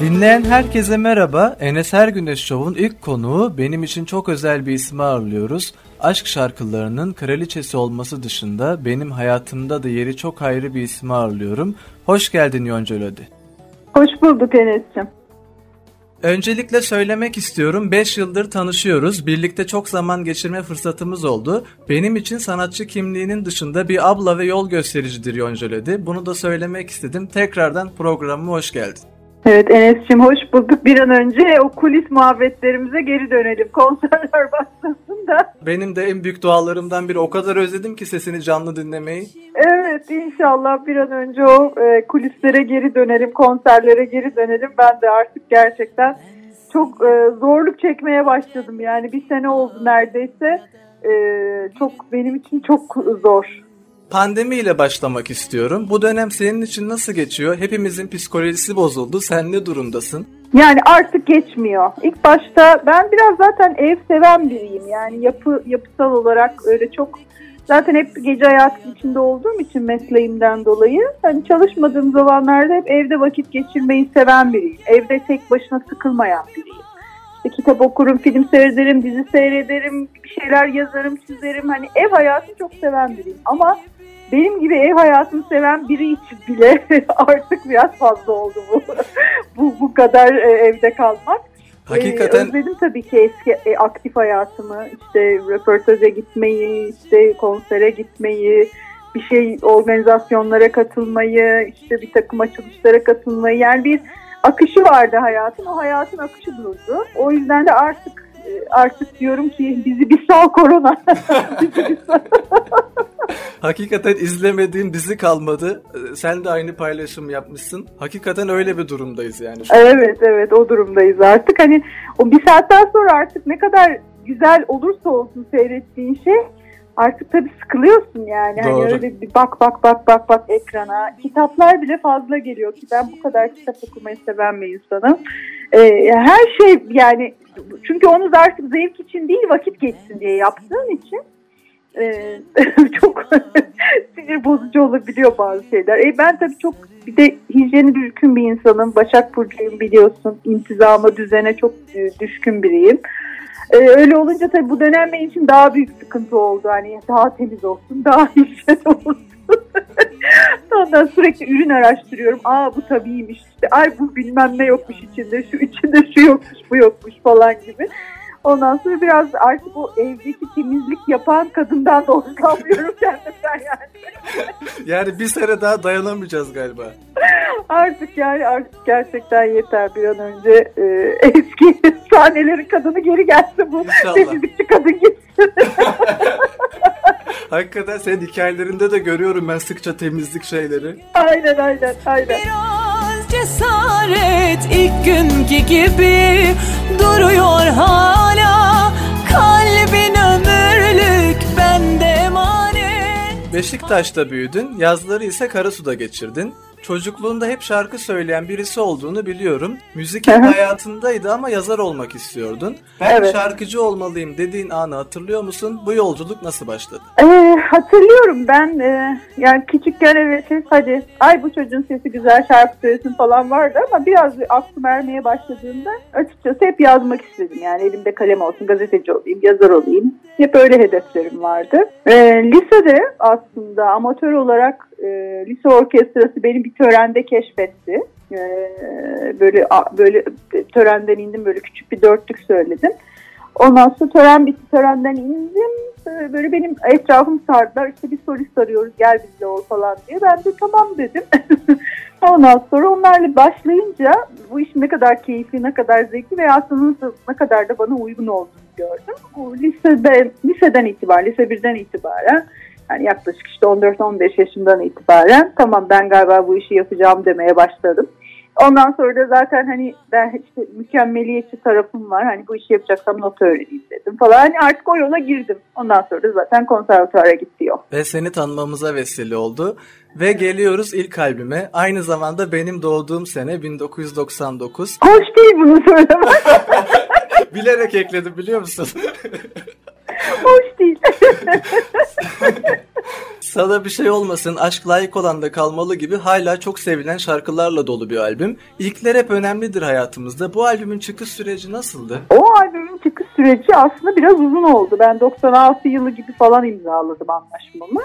Dinleyen herkese merhaba. Enes Her Güneş Show'un ilk konuğu benim için çok özel bir ismi ağırlıyoruz. Aşk şarkılarının kraliçesi olması dışında benim hayatımda da yeri çok ayrı bir ismi ağırlıyorum. Hoş geldin Yonca Lodi. Hoş bulduk Enes'ciğim. Öncelikle söylemek istiyorum 5 yıldır tanışıyoruz. Birlikte çok zaman geçirme fırsatımız oldu. Benim için sanatçı kimliğinin dışında bir abla ve yol göstericidir Yonca Bunu da söylemek istedim. Tekrardan programıma hoş geldin. Evet Enes'cim hoş bulduk. Bir an önce o kulis muhabbetlerimize geri dönelim. Konserler başlasın da. Benim de en büyük dualarımdan biri. O kadar özledim ki sesini canlı dinlemeyi. Evet inşallah bir an önce o e, kulislere geri dönelim, konserlere geri dönelim. Ben de artık gerçekten çok e, zorluk çekmeye başladım. Yani bir sene oldu neredeyse. E, çok benim için çok zor pandemiyle başlamak istiyorum. Bu dönem senin için nasıl geçiyor? Hepimizin psikolojisi bozuldu. Sen ne durumdasın? Yani artık geçmiyor. İlk başta ben biraz zaten ev seven biriyim. Yani yapı yapısal olarak öyle çok zaten hep gece hayatı içinde olduğum için mesleğimden dolayı hani çalışmadığım zamanlarda hep evde vakit geçirmeyi seven biriyim. Evde tek başına sıkılmayan biriyim. İşte kitap okurum, film seyrederim, dizi seyrederim, bir şeyler yazarım, çizerim. Hani ev hayatını çok seven biriyim. Ama benim gibi ev hayatını seven biri için bile artık biraz fazla oldu bu bu, bu kadar e, evde kalmak. Hakikaten. Ee, özledim tabii ki eski e, aktif hayatımı, işte röportaja gitmeyi, işte konsere gitmeyi, bir şey organizasyonlara katılmayı, işte bir takım açılışlara katılmayı. Yani bir akışı vardı hayatın. O hayatın akışı durdu. O yüzden de artık e, artık diyorum ki bizi bir sal korona. bizi bir sal. Hakikaten izlemediğim dizi kalmadı. Ee, sen de aynı paylaşım yapmışsın. Hakikaten öyle bir durumdayız yani. Şu evet evet o durumdayız artık. Hani o bir saatten sonra artık ne kadar güzel olursa olsun seyrettiğin şey artık tabii sıkılıyorsun yani. Hani Doğru. Hani öyle bir bak bak bak bak bak ekrana. Kitaplar bile fazla geliyor ki ben bu kadar kitap okumayı seven bir insanım. Ee, her şey yani çünkü onu da artık zevk için değil vakit geçsin diye yaptığın için e, çok sinir bozucu olabiliyor bazı şeyler. E, ben tabii çok bir de hijyeni düşkün bir insanım. Başak Burcu'yum biliyorsun. İntizama, düzene çok e, düşkün biriyim. Ee, öyle olunca tabii bu dönem benim için daha büyük sıkıntı oldu. Hani daha temiz olsun, daha hijyen olsun. Ondan sürekli ürün araştırıyorum. Aa bu tabiymiş işte. Ay bu bilmem ne yokmuş içinde. Şu içinde şu yokmuş bu yokmuş falan gibi. Ondan sonra biraz artık o evdeki temizlik yapan kadından da hoşlanmıyorum kendimden yani. yani bir sene daha dayanamayacağız galiba. Artık yani artık gerçekten yeter bir an önce e, eski sahnelerin kadını geri gelsin bu İnşallah. temizlikçi kadın gitsin. Hakikaten senin hikayelerinde de görüyorum ben sıkça temizlik şeyleri. Aynen aynen aynen. Biraz cesaret ilk günkü gibi duruyor hala kalbin ömürlük bende emanet. Beşiktaş'ta büyüdün, yazları ise Karasu'da geçirdin. Çocukluğunda hep şarkı söyleyen birisi olduğunu biliyorum. Müzik hep hayatındaydı ama yazar olmak istiyordun. Ben evet. şarkıcı olmalıyım dediğin anı hatırlıyor musun? Bu yolculuk nasıl başladı? Ee, hatırlıyorum ben e, yani küçükken evet hadi ay bu çocuğun sesi güzel şarkı söylesin falan vardı ama biraz aklım ermeye başladığında açıkçası hep yazmak istedim. Yani elimde kalem olsun, gazeteci olayım, yazar olayım. Hep öyle hedeflerim vardı. E, lisede aslında amatör olarak e, lise orkestrası beni bir törende keşfetti. E, böyle böyle törenden indim böyle küçük bir dörtlük söyledim. Ondan sonra tören bitti törenden indim. E, böyle benim etrafım sardılar işte bir solist arıyoruz gel bizle ol falan diye. Ben de tamam dedim. Ondan sonra onlarla başlayınca bu iş ne kadar keyifli, ne kadar zevkli ve aslında ne kadar da bana uygun olduğunu gördüm. Bu lisede, liseden itibaren, lise birden itibaren yani yaklaşık işte 14-15 yaşından itibaren tamam ben galiba bu işi yapacağım demeye başladım. Ondan sonra da zaten hani ben işte mükemmeliyetçi tarafım var. Hani bu işi yapacaksam not öğreneyim dedim falan. Hani artık o yola girdim. Ondan sonra da zaten konservatuara gitti yol. Ve seni tanımamıza vesile oldu. Ve geliyoruz ilk albüme. Aynı zamanda benim doğduğum sene 1999. Hoş değil bunu söylemek. Bilerek ekledim biliyor musun? Hoş değil. Sana bir şey olmasın, aşk layık olan da kalmalı gibi hala çok sevilen şarkılarla dolu bir albüm. İlkler hep önemlidir hayatımızda. Bu albümün çıkış süreci nasıldı? O albümün çıkış süreci aslında biraz uzun oldu. Ben 96 yılı gibi falan imzaladım anlaşmamı.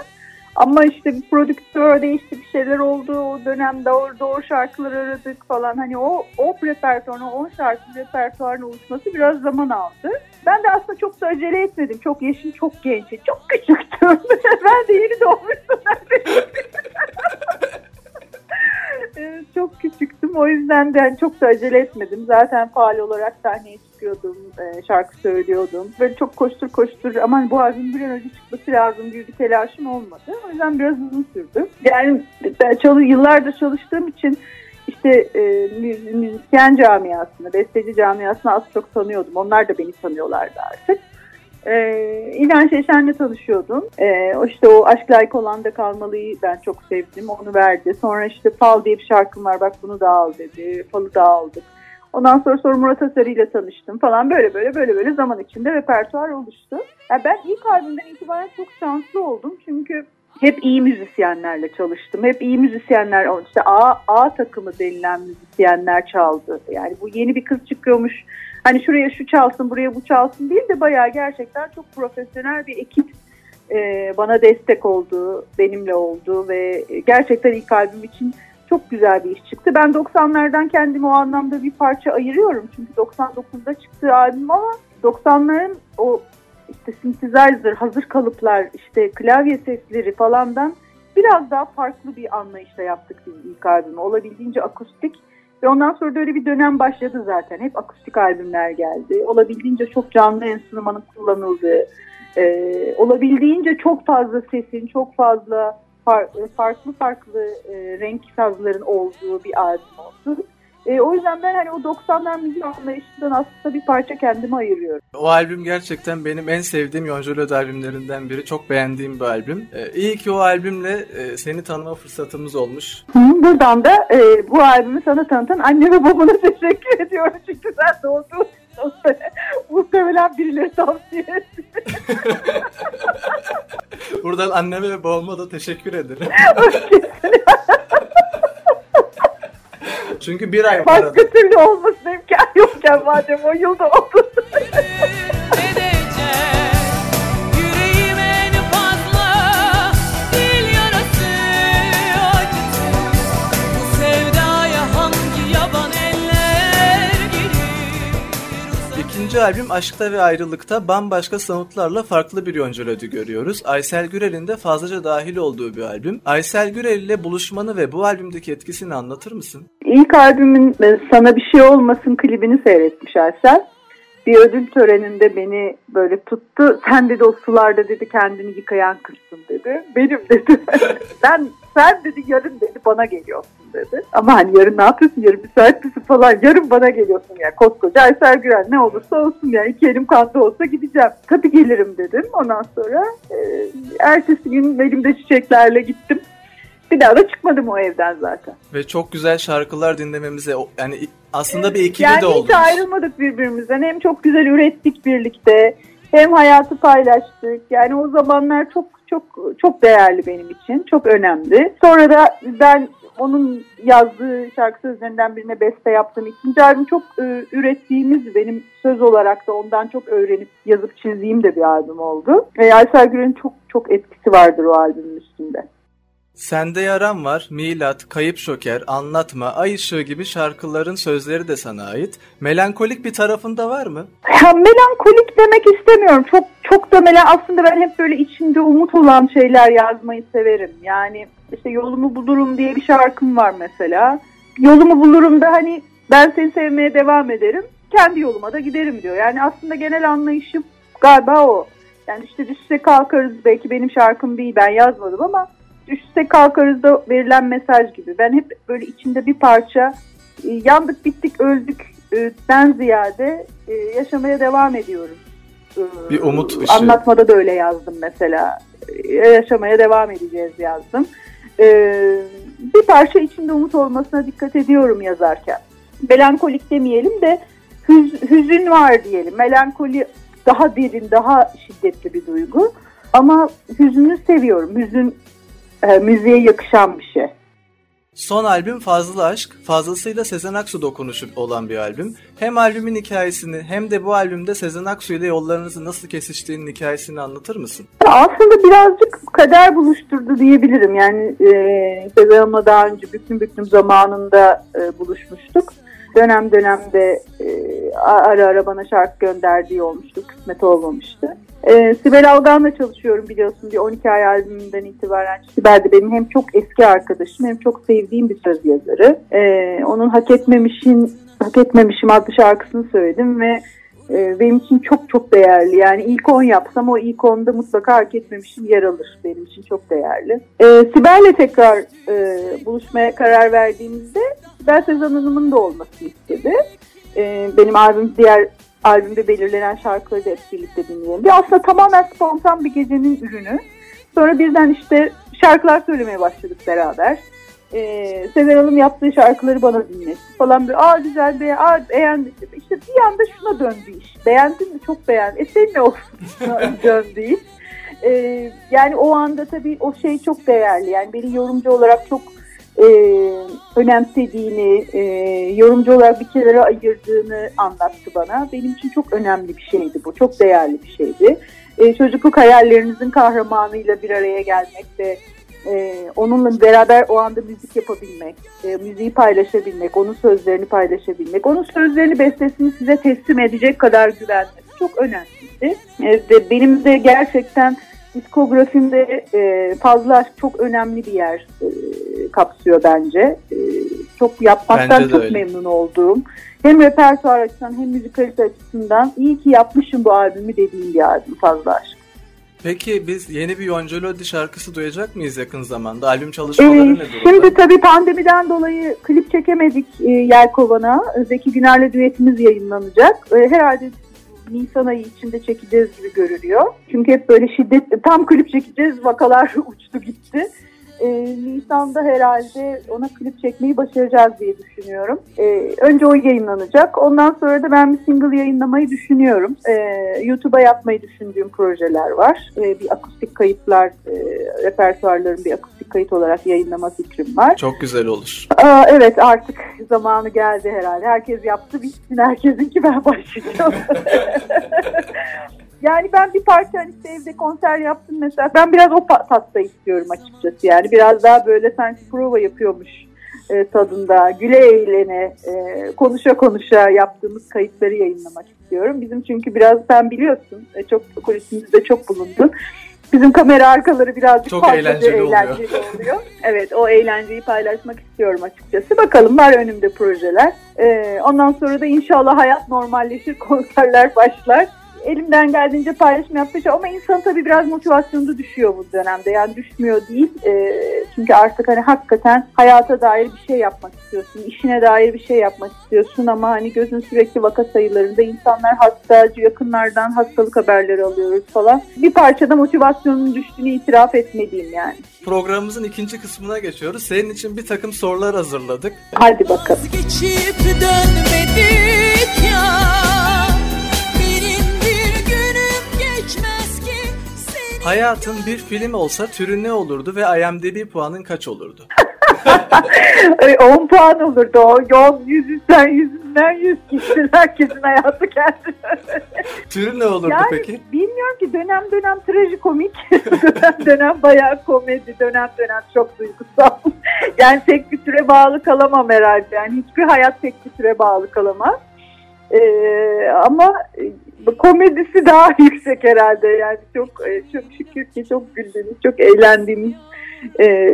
Ama işte bir prodüktör değişti bir şeyler oldu o dönemde orada o şarkıları aradık falan. Hani o, o repertuarın, o 10 şarkı repertuarın oluşması biraz zaman aldı. Ben de aslında çok da acele etmedim. Çok yaşım çok genç, çok küçüktüm. ben de yeni doğmuştum. çok küçüktüm. O yüzden de hani çok da acele etmedim. Zaten faal olarak sahneye çıkıyordum, e, şarkı söylüyordum. Böyle çok koştur koştur aman bu albüm bir an önce çıkması lazım gibi bir telaşım olmadı. O yüzden biraz uzun sürdü. Yani ben çalı, yıllardır çalıştığım için işte e, müzisyen camiasını, besteci camiasını az çok tanıyordum. Onlar da beni tanıyorlardı artık. Ee, İlhan Şeşen'le tanışıyordum. Ee, işte o Aşk Layık olan da kalmalıyı ben çok sevdim. Onu verdi. Sonra işte Fal diye bir şarkım var bak bunu da al dedi. Fal'ı da aldık. Ondan sonra sonra Murat Asarı ile tanıştım falan. Böyle böyle böyle böyle zaman içinde repertuar oluştu. Yani ben ilk albümden itibaren çok şanslı oldum. Çünkü hep iyi müzisyenlerle çalıştım. Hep iyi müzisyenler, işte A, A takımı denilen müzisyenler çaldı. Yani bu yeni bir kız çıkıyormuş hani şuraya şu çalsın buraya bu çalsın değil de bayağı gerçekten çok profesyonel bir ekip e, bana destek oldu, benimle oldu ve gerçekten ilk albüm için çok güzel bir iş çıktı. Ben 90'lardan kendimi o anlamda bir parça ayırıyorum. Çünkü 99'da çıktığı albüm ama 90'ların o işte synthesizer, hazır kalıplar, işte klavye sesleri falandan biraz daha farklı bir anlayışla yaptık biz ilk albümü. Olabildiğince akustik ve ondan sonra da öyle bir dönem başladı zaten. Hep akustik albümler geldi. Olabildiğince çok canlı enstrümanın kullanıldığı, e, olabildiğince çok fazla sesin, çok fazla far, farklı farklı e, renk sazların olduğu bir albüm oldu. E, o yüzden ben hani o 90'lar müzik anlayışından aslında bir parça kendime ayırıyorum. O albüm gerçekten benim en sevdiğim Yonjolod albümlerinden biri. Çok beğendiğim bir albüm. E, iyi ki o albümle e, seni tanıma fırsatımız olmuş. Hı, buradan da e, bu albümü sana tanıtan anne ve babana teşekkür ediyorum. Çünkü sen sene muhtemelen birileri tavsiye etti. Buradan anneme ve babama da teşekkür ederim. Çünkü bir ay Başka arada. türlü olmasına imkan yokken madem o yılda oldu. İkinci albüm Aşkta ve Ayrılık'ta bambaşka soundlarla farklı bir yonculödü görüyoruz. Aysel Gürel'in de fazlaca dahil olduğu bir albüm. Aysel Gürel ile buluşmanı ve bu albümdeki etkisini anlatır mısın? İlk albümün e, Sana Bir Şey Olmasın klibini seyretmiş Aysel bir ödül töreninde beni böyle tuttu. Sen dedi o sularda dedi kendini yıkayan kızsın dedi. Benim dedi. sen sen dedi yarın dedi bana geliyorsun dedi. Ama hani yarın ne yapıyorsun yarın müsait misin falan yarın bana geliyorsun yani koskoca Aysel Gürel ne olursa olsun yani iki elim kanda olsa gideceğim. Tabii gelirim dedim. Ondan sonra e, ertesi gün elimde çiçeklerle gittim. Bir daha da çıkmadım o evden zaten. Ve çok güzel şarkılar dinlememize yani aslında bir ikili yani de olduk. Yani hiç ayrılmadık birbirimizden. Hem çok güzel ürettik birlikte. Hem hayatı paylaştık. Yani o zamanlar çok çok çok değerli benim için. Çok önemli. Sonra da ben onun yazdığı şarkı sözlerinden birine beste yaptım. İkinci albüm çok e, ürettiğimiz benim söz olarak da ondan çok öğrenip yazıp çizdiğim de bir albüm oldu. E, Aysel Gürel'in çok çok etkisi vardır o albümün üstünde. Sende Yaram Var, Milat, Kayıp Şoker, Anlatma, Ay Işığı gibi şarkıların sözleri de sana ait. Melankolik bir tarafında var mı? Ya melankolik demek istemiyorum. Çok çok da melan aslında ben hep böyle içinde umut olan şeyler yazmayı severim. Yani işte yolumu bulurum diye bir şarkım var mesela. Yolumu bulurum da hani ben seni sevmeye devam ederim. Kendi yoluma da giderim diyor. Yani aslında genel anlayışım galiba o. Yani işte düşse kalkarız belki benim şarkım değil ben yazmadım ama düşse kalkarızda verilen mesaj gibi. Ben hep böyle içinde bir parça e, yandık bittik öldük e, den ziyade e, yaşamaya devam ediyorum. Bir umut ışığı. Anlatmada da öyle yazdım mesela. Yaşamaya devam edeceğiz yazdım. Bir parça içinde umut olmasına dikkat ediyorum yazarken. Melankolik demeyelim de hüz, hüzün var diyelim. Melankoli daha derin, daha şiddetli bir duygu. Ama hüzünü seviyorum. Hüzün e, müziğe yakışan bir şey. Son albüm Fazla Aşk, fazlasıyla Sezen Aksu dokunuşu olan bir albüm. Hem albümün hikayesini hem de bu albümde Sezen Aksu ile yollarınızı nasıl kesiştiğinin hikayesini anlatır mısın? Aslında birazcık kader buluşturdu diyebilirim. Yani e, Sezen Hanım'la daha önce bütün bütün zamanında e, buluşmuştuk. Dönem dönemde e, ara ara bana şarkı gönderdiği olmuştu, kısmet olmamıştı. Ee, Sibel Algan'la çalışıyorum biliyorsun bir 12 ay albümünden itibaren. Sibel de benim hem çok eski arkadaşım hem çok sevdiğim bir söz yazarı. Ee, onun Hak Etmemiş'in Hak Etmemişim adlı şarkısını söyledim ve e, benim için çok çok değerli. Yani ilk 10 yapsam o ilk 10'da mutlaka hak etmemişim yer alır. Benim için çok değerli. E, Sibel'le tekrar e, buluşmaya karar verdiğimizde Sibel Sezen Hanım'ın da olmasını istedi. E, benim albüm diğer albümde belirlenen şarkıları da hep birlikte dinleyelim. Bir aslında tamamen spontan bir gecenin ürünü. Sonra birden işte şarkılar söylemeye başladık beraber. Ee, Sezen Hanım yaptığı şarkıları bana dinletti falan. Bir, aa güzel, be aa, beğendim. İşte bir anda şuna döndü iş. Beğendin mi? Çok beğendim. E sen ne olsun? döndü iş. Ee, yani o anda tabii o şey çok değerli. Yani beni yorumcu olarak çok e, önemsediğini, e, yorumcu olarak bir kenara ayırdığını anlattı bana. Benim için çok önemli bir şeydi bu, çok değerli bir şeydi. E, çocukluk hayallerinizin kahramanıyla bir araya gelmek ve e, onunla beraber o anda müzik yapabilmek, e, müziği paylaşabilmek, onun sözlerini paylaşabilmek, onun sözlerini bestesini size teslim edecek kadar güvenmek çok önemliydi. E, ve benim de gerçekten diskografimde e, fazla çok önemli bir yer e, kapsıyor bence. E, çok yapmaktan bence çok öyle. memnun olduğum. Hem repertuar açısından hem müzikalite açısından iyi ki yapmışım bu albümü dediğim bir albüm fazla aşk. Peki biz yeni bir Yonca Lodi şarkısı duyacak mıyız yakın zamanda? Albüm çalışmaları ee, ne durumda? Şimdi tabii pandemiden dolayı klip çekemedik e, Yelkovan'a. Zeki Güner'le düetimiz yayınlanacak. E, herhalde Nisan ayı içinde çekeceğiz gibi görünüyor. Çünkü hep böyle şiddet, tam klip çekeceğiz vakalar uçtu gitti e, Nisan'da herhalde ona klip çekmeyi başaracağız diye düşünüyorum. E, önce o yayınlanacak. Ondan sonra da ben bir single yayınlamayı düşünüyorum. E, YouTube'a yapmayı düşündüğüm projeler var. E, bir akustik kayıtlar, e, repertuarların bir akustik kayıt olarak yayınlama fikrim var. Çok güzel olur. Aa, evet artık zamanı geldi herhalde. Herkes yaptı bitsin. Herkesinki ben başlayacağım. Yani ben bir parça hani işte evde konser yaptım mesela. Ben biraz o tatta istiyorum açıkçası. Yani biraz daha böyle sanki prova yapıyormuş e, tadında güle eğlene e, konuşa konuşa yaptığımız kayıtları yayınlamak istiyorum. Bizim çünkü biraz sen biliyorsun e, çok kulisimizde çok bulundun. Bizim kamera arkaları birazcık çok eğlenceli, eğlenceli oluyor. oluyor. Evet o eğlenceyi paylaşmak istiyorum açıkçası. Bakalım var önümde projeler. Ee, ondan sonra da inşallah hayat normalleşir, konserler başlar elimden geldiğince paylaşım yapmış ama insan tabii biraz motivasyonu düşüyor bu dönemde. Yani düşmüyor değil. E, çünkü artık hani hakikaten hayata dair bir şey yapmak istiyorsun. işine dair bir şey yapmak istiyorsun ama hani gözün sürekli vaka sayılarında insanlar hasta, yakınlardan hastalık haberleri alıyoruz falan. Bir parçada motivasyonun düştüğünü itiraf etmeliyim yani. Programımızın ikinci kısmına geçiyoruz. Senin için bir takım sorular hazırladık. Hadi bakalım. Geçip dönmedik ya. Hayatın bir film olsa türü ne olurdu ve IMDb puanın kaç olurdu? 10 puan olurdu o. Yol yüzünden yüzünden yüz kişi. Herkesin hayatı kendine. Türü ne olurdu yani, peki? Bilmiyorum ki dönem dönem trajikomik. dönem dönem bayağı komedi. Dönem dönem çok duygusal. yani tek bir türe bağlı kalamam herhalde. Yani hiçbir hayat tek bir türe bağlı kalamaz. Ee, ama komedisi daha yüksek herhalde yani çok e, çok şükür ki çok güldüğümüz, çok eğlendiğimiz e,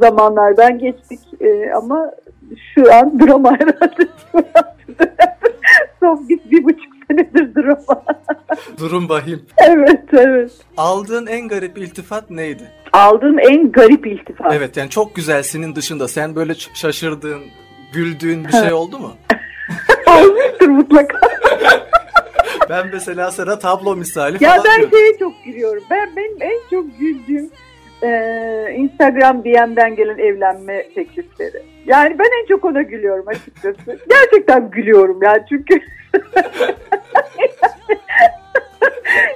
zamanlardan geçtik e, ama şu an drama herhalde son bir, bir buçuk senedir drama. Durum bahim. Evet evet. Aldığın en garip iltifat neydi? Aldığım en garip iltifat. Evet yani çok güzelsinin dışında sen böyle şaşırdığın, güldüğün bir şey oldu mu? Olmuştur mutlaka. ben mesela sana tablo misali ya falan Ya ben şeye çok gülüyorum. Ben benim en çok güldüğüm e, Instagram DM'den gelen evlenme teklifleri. Yani ben en çok ona gülüyorum açıkçası. Gerçekten gülüyorum yani çünkü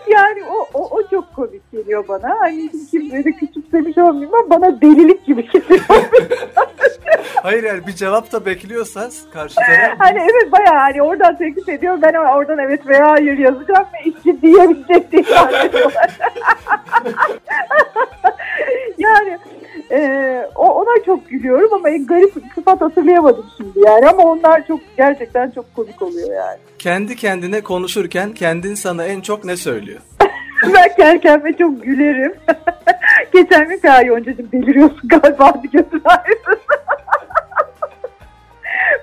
yani çok komik geliyor bana. Hani kim böyle küçümsemiş olmayayım ama bana delilik gibi geliyor. Hayır yani bir cevap da bekliyorsan karşı taraf. hani evet bayağı hani oradan teklif ediyor. Ben oradan evet veya hayır yazacağım ve iş ciddiyebilecek diye yani e, o, ona çok gülüyorum ama en garip sıfat hatırlayamadım şimdi yani. Ama onlar çok gerçekten çok komik oluyor yani. Kendi kendine konuşurken kendin sana en çok ne söylüyor? ben kendi kendime çok gülerim. Geçen gün ya Yonca'cığım deliriyorsun galiba bir gözün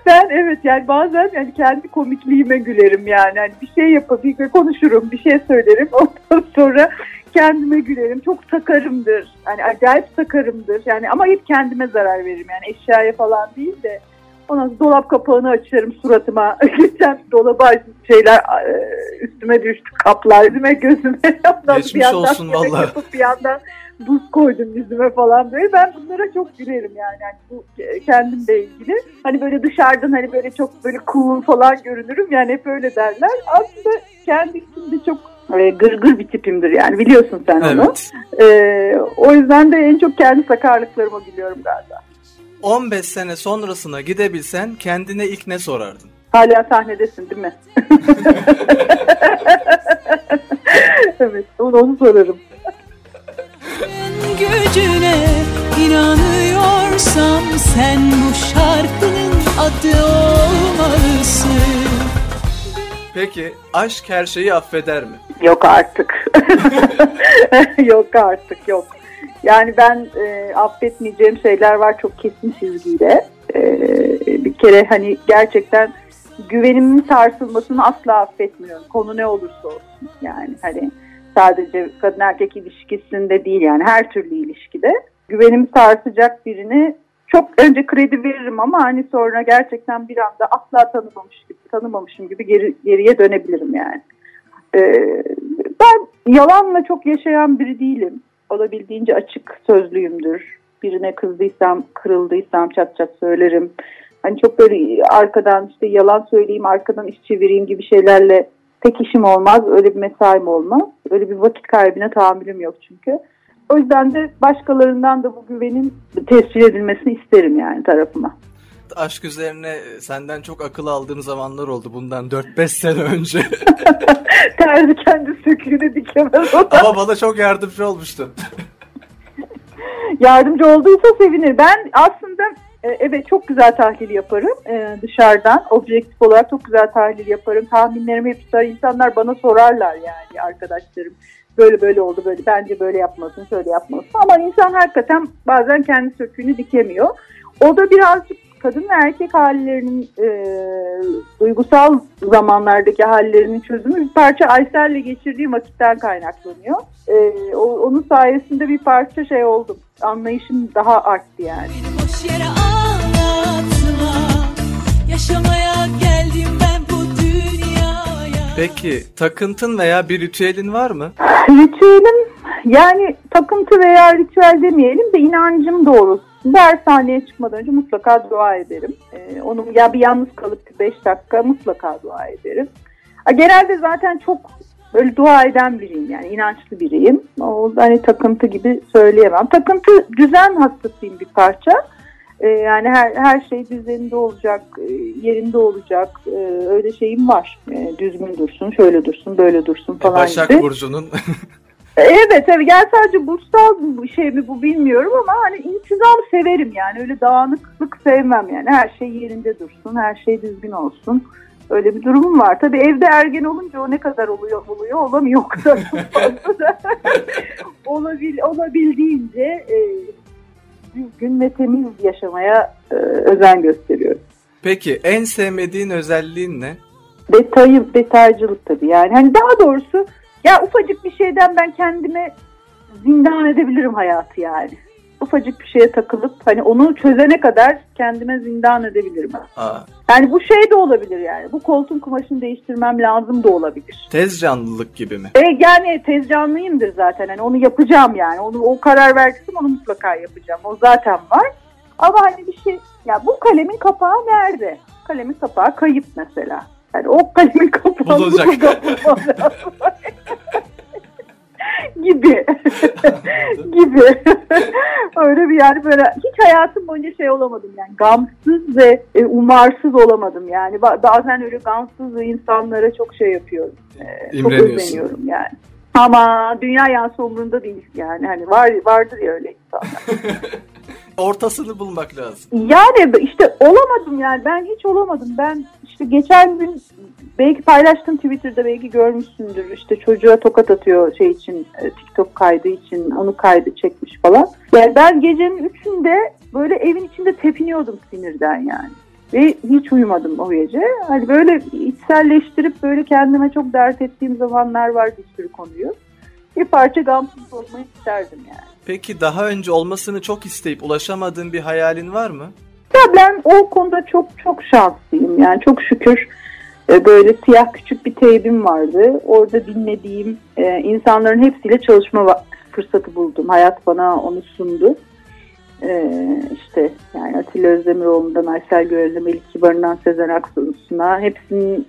ben evet yani bazen yani kendi komikliğime gülerim yani. yani bir şey yapabilir konuşurum bir şey söylerim. Ondan sonra kendime gülerim. Çok sakarımdır yani acayip sakarımdır yani ama hep kendime zarar veririm. Yani eşyaya falan değil de Ondan dolap kapağını açarım suratıma. Geçen dolaba şeyler e, üstüme düştü kaplar yüzüme gözüme. Ondan Geçmiş bir yandan olsun valla. Bir yandan buz koydum yüzüme falan böyle. Ben bunlara çok gülerim yani. yani bu kendimle ilgili. Hani böyle dışarıdan hani böyle çok böyle cool falan görünürüm. Yani hep öyle derler. Aslında kendi içimde çok e, gırgır bir tipimdir yani biliyorsun sen evet. onu. Ee, o yüzden de en çok kendi sakarlıklarıma gülüyorum galiba. 15 sene sonrasına gidebilsen kendine ilk ne sorardın? Hala sahnedesin değil mi? evet onu, onu sorarım. Gücüne inanıyorsam sen bu şarkının adı olmalısın. Peki aşk her şeyi affeder mi? Yok artık. yok artık yok. Yani ben e, affetmeyeceğim şeyler var çok kesin çizgiyle. E, bir kere hani gerçekten güvenimin sarsılmasını asla affetmiyorum. Konu ne olursa olsun. Yani hani sadece kadın erkek ilişkisinde değil yani her türlü ilişkide. Güvenimi sarsacak birini çok önce kredi veririm ama hani sonra gerçekten bir anda asla tanımamış gibi, tanımamışım gibi geri, geriye dönebilirim yani. Ee, ben yalanla çok yaşayan biri değilim olabildiğince açık sözlüyümdür. Birine kızdıysam, kırıldıysam çat çat söylerim. Hani çok böyle arkadan işte yalan söyleyeyim, arkadan iş çevireyim gibi şeylerle tek işim olmaz. Öyle bir mesaim olmaz. Öyle bir vakit kaybına tahammülüm yok çünkü. O yüzden de başkalarından da bu güvenin tescil edilmesini isterim yani tarafıma. Aşk üzerine senden çok akıl aldığım zamanlar oldu bundan 4-5 sene önce. Terzi kendi söküğünü dikemez o Ama bana çok yardımcı olmuştu. yardımcı olduysa sevinir. Ben aslında e, evet çok güzel tahlil yaparım e, dışarıdan. Objektif olarak çok güzel tahlil yaparım. Tahminlerimi hep tutar. İnsanlar bana sorarlar yani arkadaşlarım. Böyle böyle oldu böyle. Bence böyle yapmasın, şöyle yapmasın. Ama insan hakikaten bazen kendi söküğünü dikemiyor. O da birazcık kadın ve erkek hallerinin e, duygusal zamanlardaki hallerinin çözümü bir parça Aysel'le geçirdiği vakitten kaynaklanıyor. E, o, onun sayesinde bir parça şey oldum. Anlayışım daha arttı yani. Beni boş yere ağlatma, yaşamaya geldim ben bu dünyaya. Peki takıntın veya bir ritüelin var mı? Ritüelim yani takıntı veya ritüel demeyelim de inancım doğrusu dershaneye çıkmadan önce mutlaka dua ederim. Ee, onu ya bir yalnız kalıp 5 dakika mutlaka dua ederim. Genelde zaten çok böyle dua eden biriyim yani inançlı biriyim. O hani takıntı gibi söyleyemem. Takıntı düzen hastasıyım bir parça. Ee, yani her her şey düzeninde olacak, e, yerinde olacak. Ee, öyle şeyim var. Ee, düzgün dursun, şöyle dursun, böyle dursun falan Başak gibi. Burcu'nun Evet evet yani sadece burçsal bir şey mi bu bilmiyorum ama hani intizamı severim yani öyle dağınıklık sevmem yani her şey yerinde dursun her şey düzgün olsun öyle bir durumum var. Tabii evde ergen olunca o ne kadar oluyor oluyor olamıyor o kadar Olabil, olabildiğince e, düzgün ve temiz yaşamaya e, özen gösteriyorum. Peki en sevmediğin özelliğin ne? Detayı, detaycılık tabii yani. Hani daha doğrusu ya ufacık bir şeyden ben kendime zindan edebilirim hayatı yani. Ufacık bir şeye takılıp hani onu çözene kadar kendime zindan edebilirim. Aa. Yani bu şey de olabilir yani. Bu koltuğun kumaşını değiştirmem lazım da olabilir. Tez canlılık gibi mi? E, yani tez canlıyımdır zaten. Hani onu yapacağım yani. Onu o karar verdiysem onu mutlaka yapacağım. O zaten var. Ama hani bir şey ya bu kalemin kapağı nerede? Kalemin kapağı kayıp mesela. Yani o kalemin kapağını bulacak. gibi. Gibi. Öyle bir yani böyle hiç hayatım boyunca şey olamadım yani. Gamsız ve e, umarsız olamadım yani. Bazen öyle gamsız insanlara çok şey yapıyorum. E, çok özeniyorum yani. Ama dünya yansı umurunda değil yani. Hani var vardır ya öyle insanlar. Ortasını bulmak lazım. Yani işte olamadım yani. Ben hiç olamadım. Ben işte geçen gün belki paylaştım Twitter'da belki görmüşsündür. İşte çocuğa tokat atıyor şey için e, TikTok kaydı için onu kaydı çekmiş falan. Yani ben gecenin üçünde böyle evin içinde tepiniyordum sinirden yani. Ve hiç uyumadım o gece. Hani böyle içselleştirip böyle kendime çok dert ettiğim zamanlar var bir sürü konuyu. Bir parça gamsız olmayı isterdim yani. Peki daha önce olmasını çok isteyip ulaşamadığın bir hayalin var mı? Ya ben o konuda çok çok şanslıyım. Yani çok şükür e, böyle siyah küçük bir teybim vardı. Orada dinlediğim e, insanların hepsiyle çalışma fırsatı buldum. Hayat bana onu sundu. E, işte yani Atilla Özdemiroğlu'ndan Aysel Görel'e, Melik Kibar'ından Sezen Aksu'suna hepsinin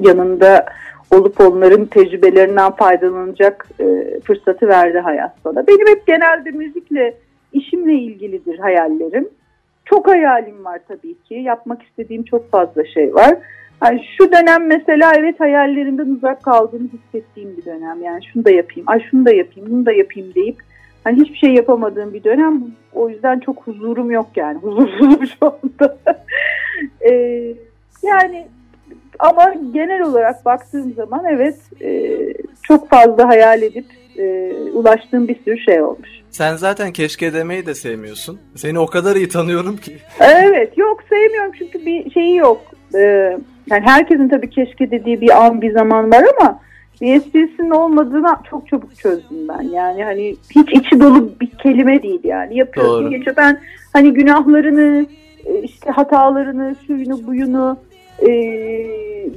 yanında olup onların tecrübelerinden faydalanacak fırsatı verdi hayat bana. Benim hep genelde müzikle, işimle ilgilidir hayallerim. Çok hayalim var tabii ki. Yapmak istediğim çok fazla şey var. Yani şu dönem mesela evet hayallerimden uzak kaldığını hissettiğim bir dönem. Yani şunu da yapayım, ay şunu da yapayım, bunu da yapayım deyip hani hiçbir şey yapamadığım bir dönem. O yüzden çok huzurum yok yani. Huzursuzum şu anda. ee, yani ama genel olarak baktığım zaman evet e, çok fazla hayal edip e, ulaştığım bir sürü şey olmuş. Sen zaten keşke demeyi de sevmiyorsun. Seni o kadar iyi tanıyorum ki. Evet yok sevmiyorum çünkü bir şeyi yok. Ee, yani herkesin tabii keşke dediği bir an bir zaman var ama bir esprisinin olmadığını çok çabuk çözdüm ben. Yani hani hiç içi dolu bir kelime değil yani. Yapıyorsun gece ben hani günahlarını e, işte hatalarını, şuyunu, buyunu e,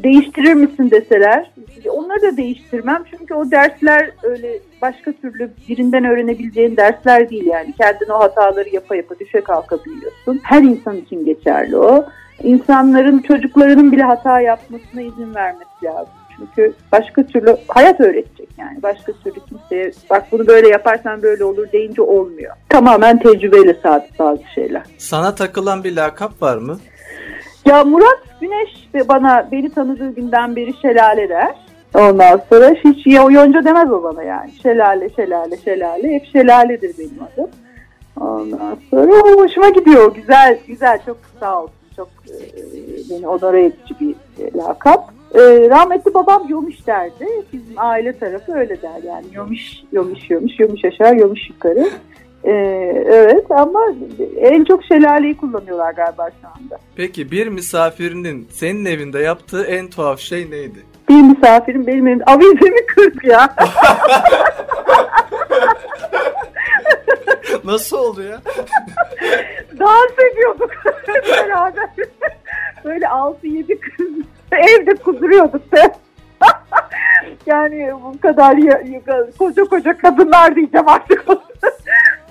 değiştirir misin deseler onları da değiştirmem. Çünkü o dersler öyle başka türlü birinden öğrenebileceğin dersler değil yani. Kendin o hataları yapa yapa düşe kalkabiliyorsun her insan için geçerli o. İnsanların çocuklarının bile hata yapmasına izin vermesi lazım. Çünkü başka türlü hayat öğretecek yani. Başka türlü kimseye bak bunu böyle yaparsan böyle olur deyince olmuyor. Tamamen tecrübeyle sabit bazı şeyler. Sana takılan bir lakap var mı? Ya Murat Güneş bana beni tanıdığı günden beri şelale der. Ondan sonra hiç yonca demez o bana yani. Şelale, şelale, şelale. Hep şelaledir benim adım. Ondan sonra hoşuma gidiyor. Güzel, güzel. Çok sağ olsun. Çok e, beni onore edici bir e, lakap. E, rahmetli babam yomuş derdi. Bizim aile tarafı öyle der yani. Yomuş, yomuş, yomuş, yomuş aşağı, yomuş yukarı. Ee, evet ama en çok şelaleyi kullanıyorlar galiba şu anda. Peki bir misafirinin senin evinde yaptığı en tuhaf şey neydi? Bir misafirim benim evimde avizemi kırdı ya. Nasıl oldu ya? Dans ediyorduk beraber. Böyle 6-7 kız evde kuduruyorduk. yani bu kadar ya, koca koca kadınlar diyeceğim artık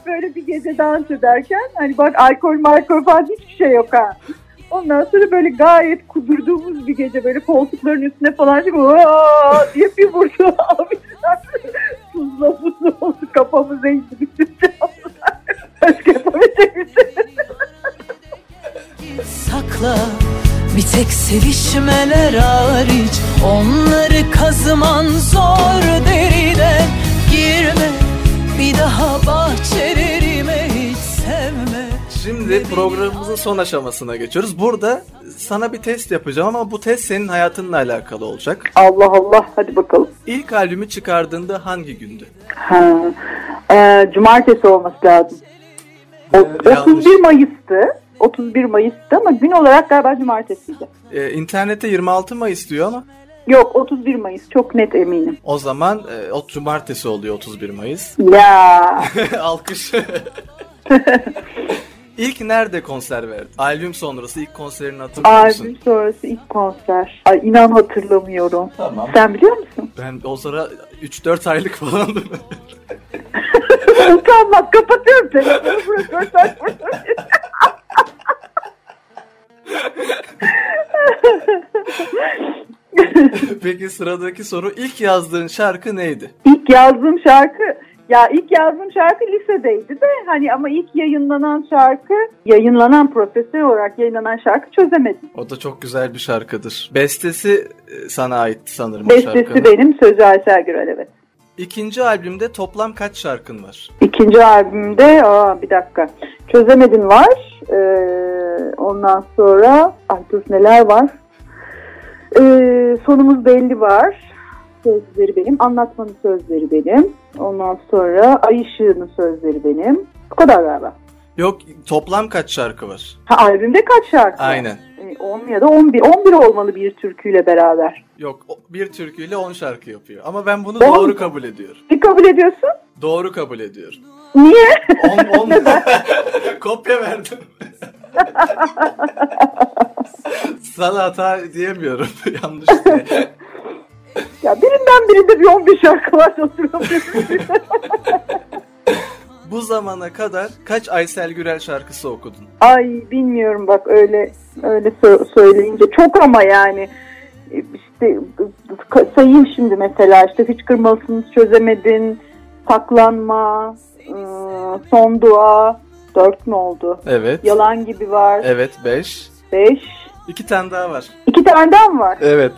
böyle bir gece dans ederken hani bak alkol markol falan hiçbir şey yok ha. Ondan sonra böyle gayet kudurduğumuz bir gece böyle koltukların üstüne falan çıkıp diye bir vurdu. Abi tuzla tuzla oldu kafamız eğdi bütün Başka şey. Sakla bir tek sevişmeler hariç Onları kazıman zor deriden Girme Programımızın son aşamasına geçiyoruz. Burada sana bir test yapacağım ama bu test senin hayatınla alakalı olacak. Allah Allah hadi bakalım. İlk albümü çıkardığında hangi gündü? Ha, e, cumartesi olması lazım. O, ee, 31 Mayıs'tı. 31 Mayıs'tı ama gün olarak galiba cumartesiydi. Ee, internette 26 Mayıs diyor ama. Yok 31 Mayıs çok net eminim. O zaman e, o cumartesi oluyor 31 Mayıs. Ya. Alkış. İlk nerede konser verdin? Albüm sonrası ilk konserini hatırlıyor musun? Albüm sonrası ilk konser. Ay inan hatırlamıyorum. Tamam. Sen biliyor musun? Ben o sıra 3-4 aylık falandım. Utanmak kapatıyorum telefonu. Burası Peki sıradaki soru ilk yazdığın şarkı neydi? İlk yazdığım şarkı ya ilk yazdığım şarkı lisedeydi de hani ama ilk yayınlanan şarkı yayınlanan profesyonel olarak yayınlanan şarkı çözemedim. O da çok güzel bir şarkıdır. Bestesi e, sana ait sanırım Bestesi o şarkının. benim, sözü Aysel Gürel evet. İkinci albümde toplam kaç şarkın var? İkinci albümde aa bir dakika çözemedin var. Ee, ondan sonra ay dur neler var. Ee, sonumuz belli var. Sözleri benim. Anlatmanın sözleri benim. Ondan sonra Ay Işığı'nın sözleri benim. Bu kadar galiba. Yok toplam kaç şarkı var? Ha, albümde kaç şarkı? Aynen. Ee, 10 ya da 11. 11 olmalı bir türküyle beraber. Yok bir türküyle 10 şarkı yapıyor. Ama ben bunu On doğru mu? kabul ediyorum. Ne kabul ediyorsun? Doğru kabul ediyorum. Niye? 10 10 kopya verdim. Sana hata diyemiyorum. Yanlış diye. Ya birinden birinde bir 11 şarkı var. Bu zamana kadar kaç Aysel Gürel şarkısı okudun? Ay bilmiyorum bak öyle öyle sö- söyleyince çok ama yani işte sayayım şimdi mesela işte hiç kırmalısınız çözemedin saklanma ıı, son dua dört mü oldu Evet. yalan gibi var Evet 5. beş İki tane daha var. iki tane daha mı var Evet.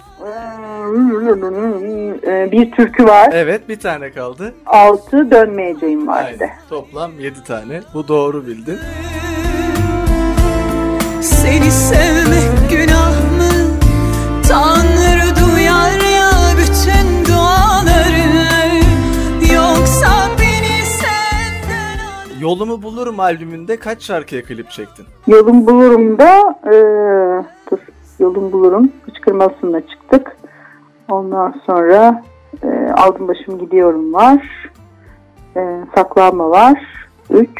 Ee, bir türkü var Evet bir tane kaldı. altı dönmeyeceğim var bir de Aynen. Toplam 7 tane. Bu doğru bildin. Seni sevmek günah mı? Tanrı duyar ya bütün duaları Yoksa beni senden al Yolumu Bulurum albümünde kaç şarkıya klip çektin? Yolun bulurum da yolun bulurum hıçkırmasına çıktık. Ondan sonra e, aldım başım gidiyorum var. E, saklanma var. Üç.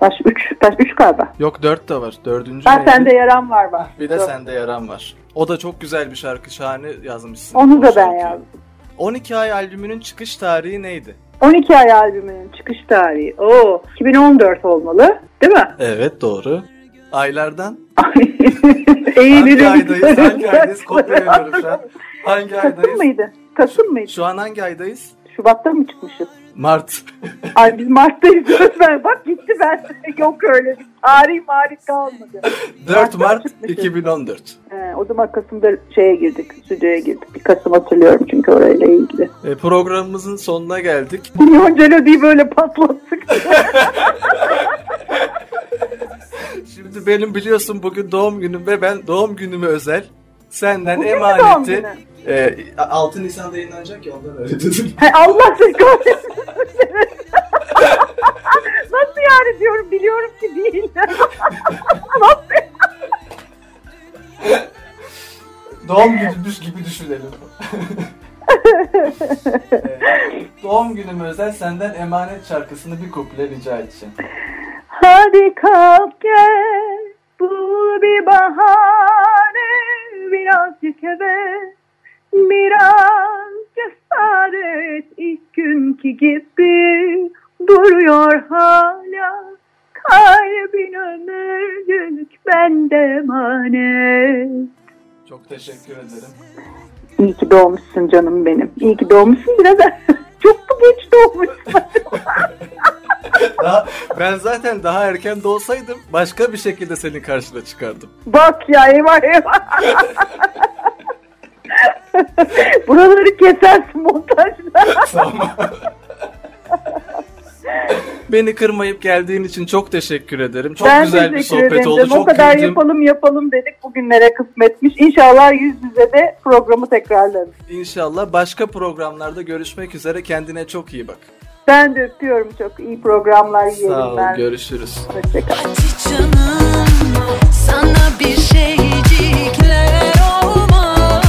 Baş üç. Baş üç galiba. Yok 4 de var. Dördüncü Ben neydi? sende yaram var var. Bir de Dört. sende yaran var. O da çok güzel bir şarkı. Şahane yazmışsın. Onu o da ben şarkıyı. yazdım. 12 ay albümünün çıkış tarihi neydi? 12 ay albümünün çıkış tarihi. Oo, 2014 olmalı. Değil mi? Evet doğru. Aylardan? Eğilirim. Hangi aydayız? Hangi aydayız? Kopya veriyorum şu an. Hangi Kasım aydayız? mıydı? Kasım mıydı? Şu an hangi aydayız? Şubat'ta mı çıkmışız? Mart. Ay biz Mart'tayız ben. Bak gitti ben. Yok öyle tarih marih kalmadı. 4 Mart'ta Mart çıkmışız. 2014. Ee, o zaman Kasım'da şeye girdik, stüdyoya girdik. Bir Kasım hatırlıyorum çünkü orayla ilgili. E, programımızın sonuna geldik. Yonca diye böyle patlattık. Şimdi benim biliyorsun bugün doğum günüm ve ben doğum günüme özel senden Bugün emaneti e, 6 Nisan'da yayınlanacak ya ondan öyle dedim. Hay Allah seni kahretsin. Nasıl yani diyorum biliyorum ki değil. Nasıl? doğum günümüz gibi düşünelim. E, doğum günüme özel senden emanet şarkısını bir kuple rica edeceğim. Hadi kalk gel bul bir bahane birazcık heves biraz cesaret ilk günkü gibi duruyor hala kalbin ömürlük bende emanet. Çok teşekkür ederim. İyi ki doğmuşsun canım benim. İyi ki doğmuşsun biraz çok mu geç doğmuşsun? Daha, ben zaten daha erken doğsaydım başka bir şekilde senin karşına çıkardım. Bak ya eyvah eyvah. Buraları kesersin montajda. Tamam. Beni kırmayıp geldiğin için çok teşekkür ederim. Çok ben güzel bir sohbet ederim. oldu. O Çok kadar güldüm. yapalım yapalım dedik. Bugünlere kısmetmiş. İnşallah yüz yüze de programı tekrarlarız. İnşallah başka programlarda görüşmek üzere. Kendine çok iyi bak. Ben de öpüyorum çok. iyi programlar yiyelim Sağ olun, ben. görüşürüz. Hoşçakalın. sana bir şeycikler olmaz.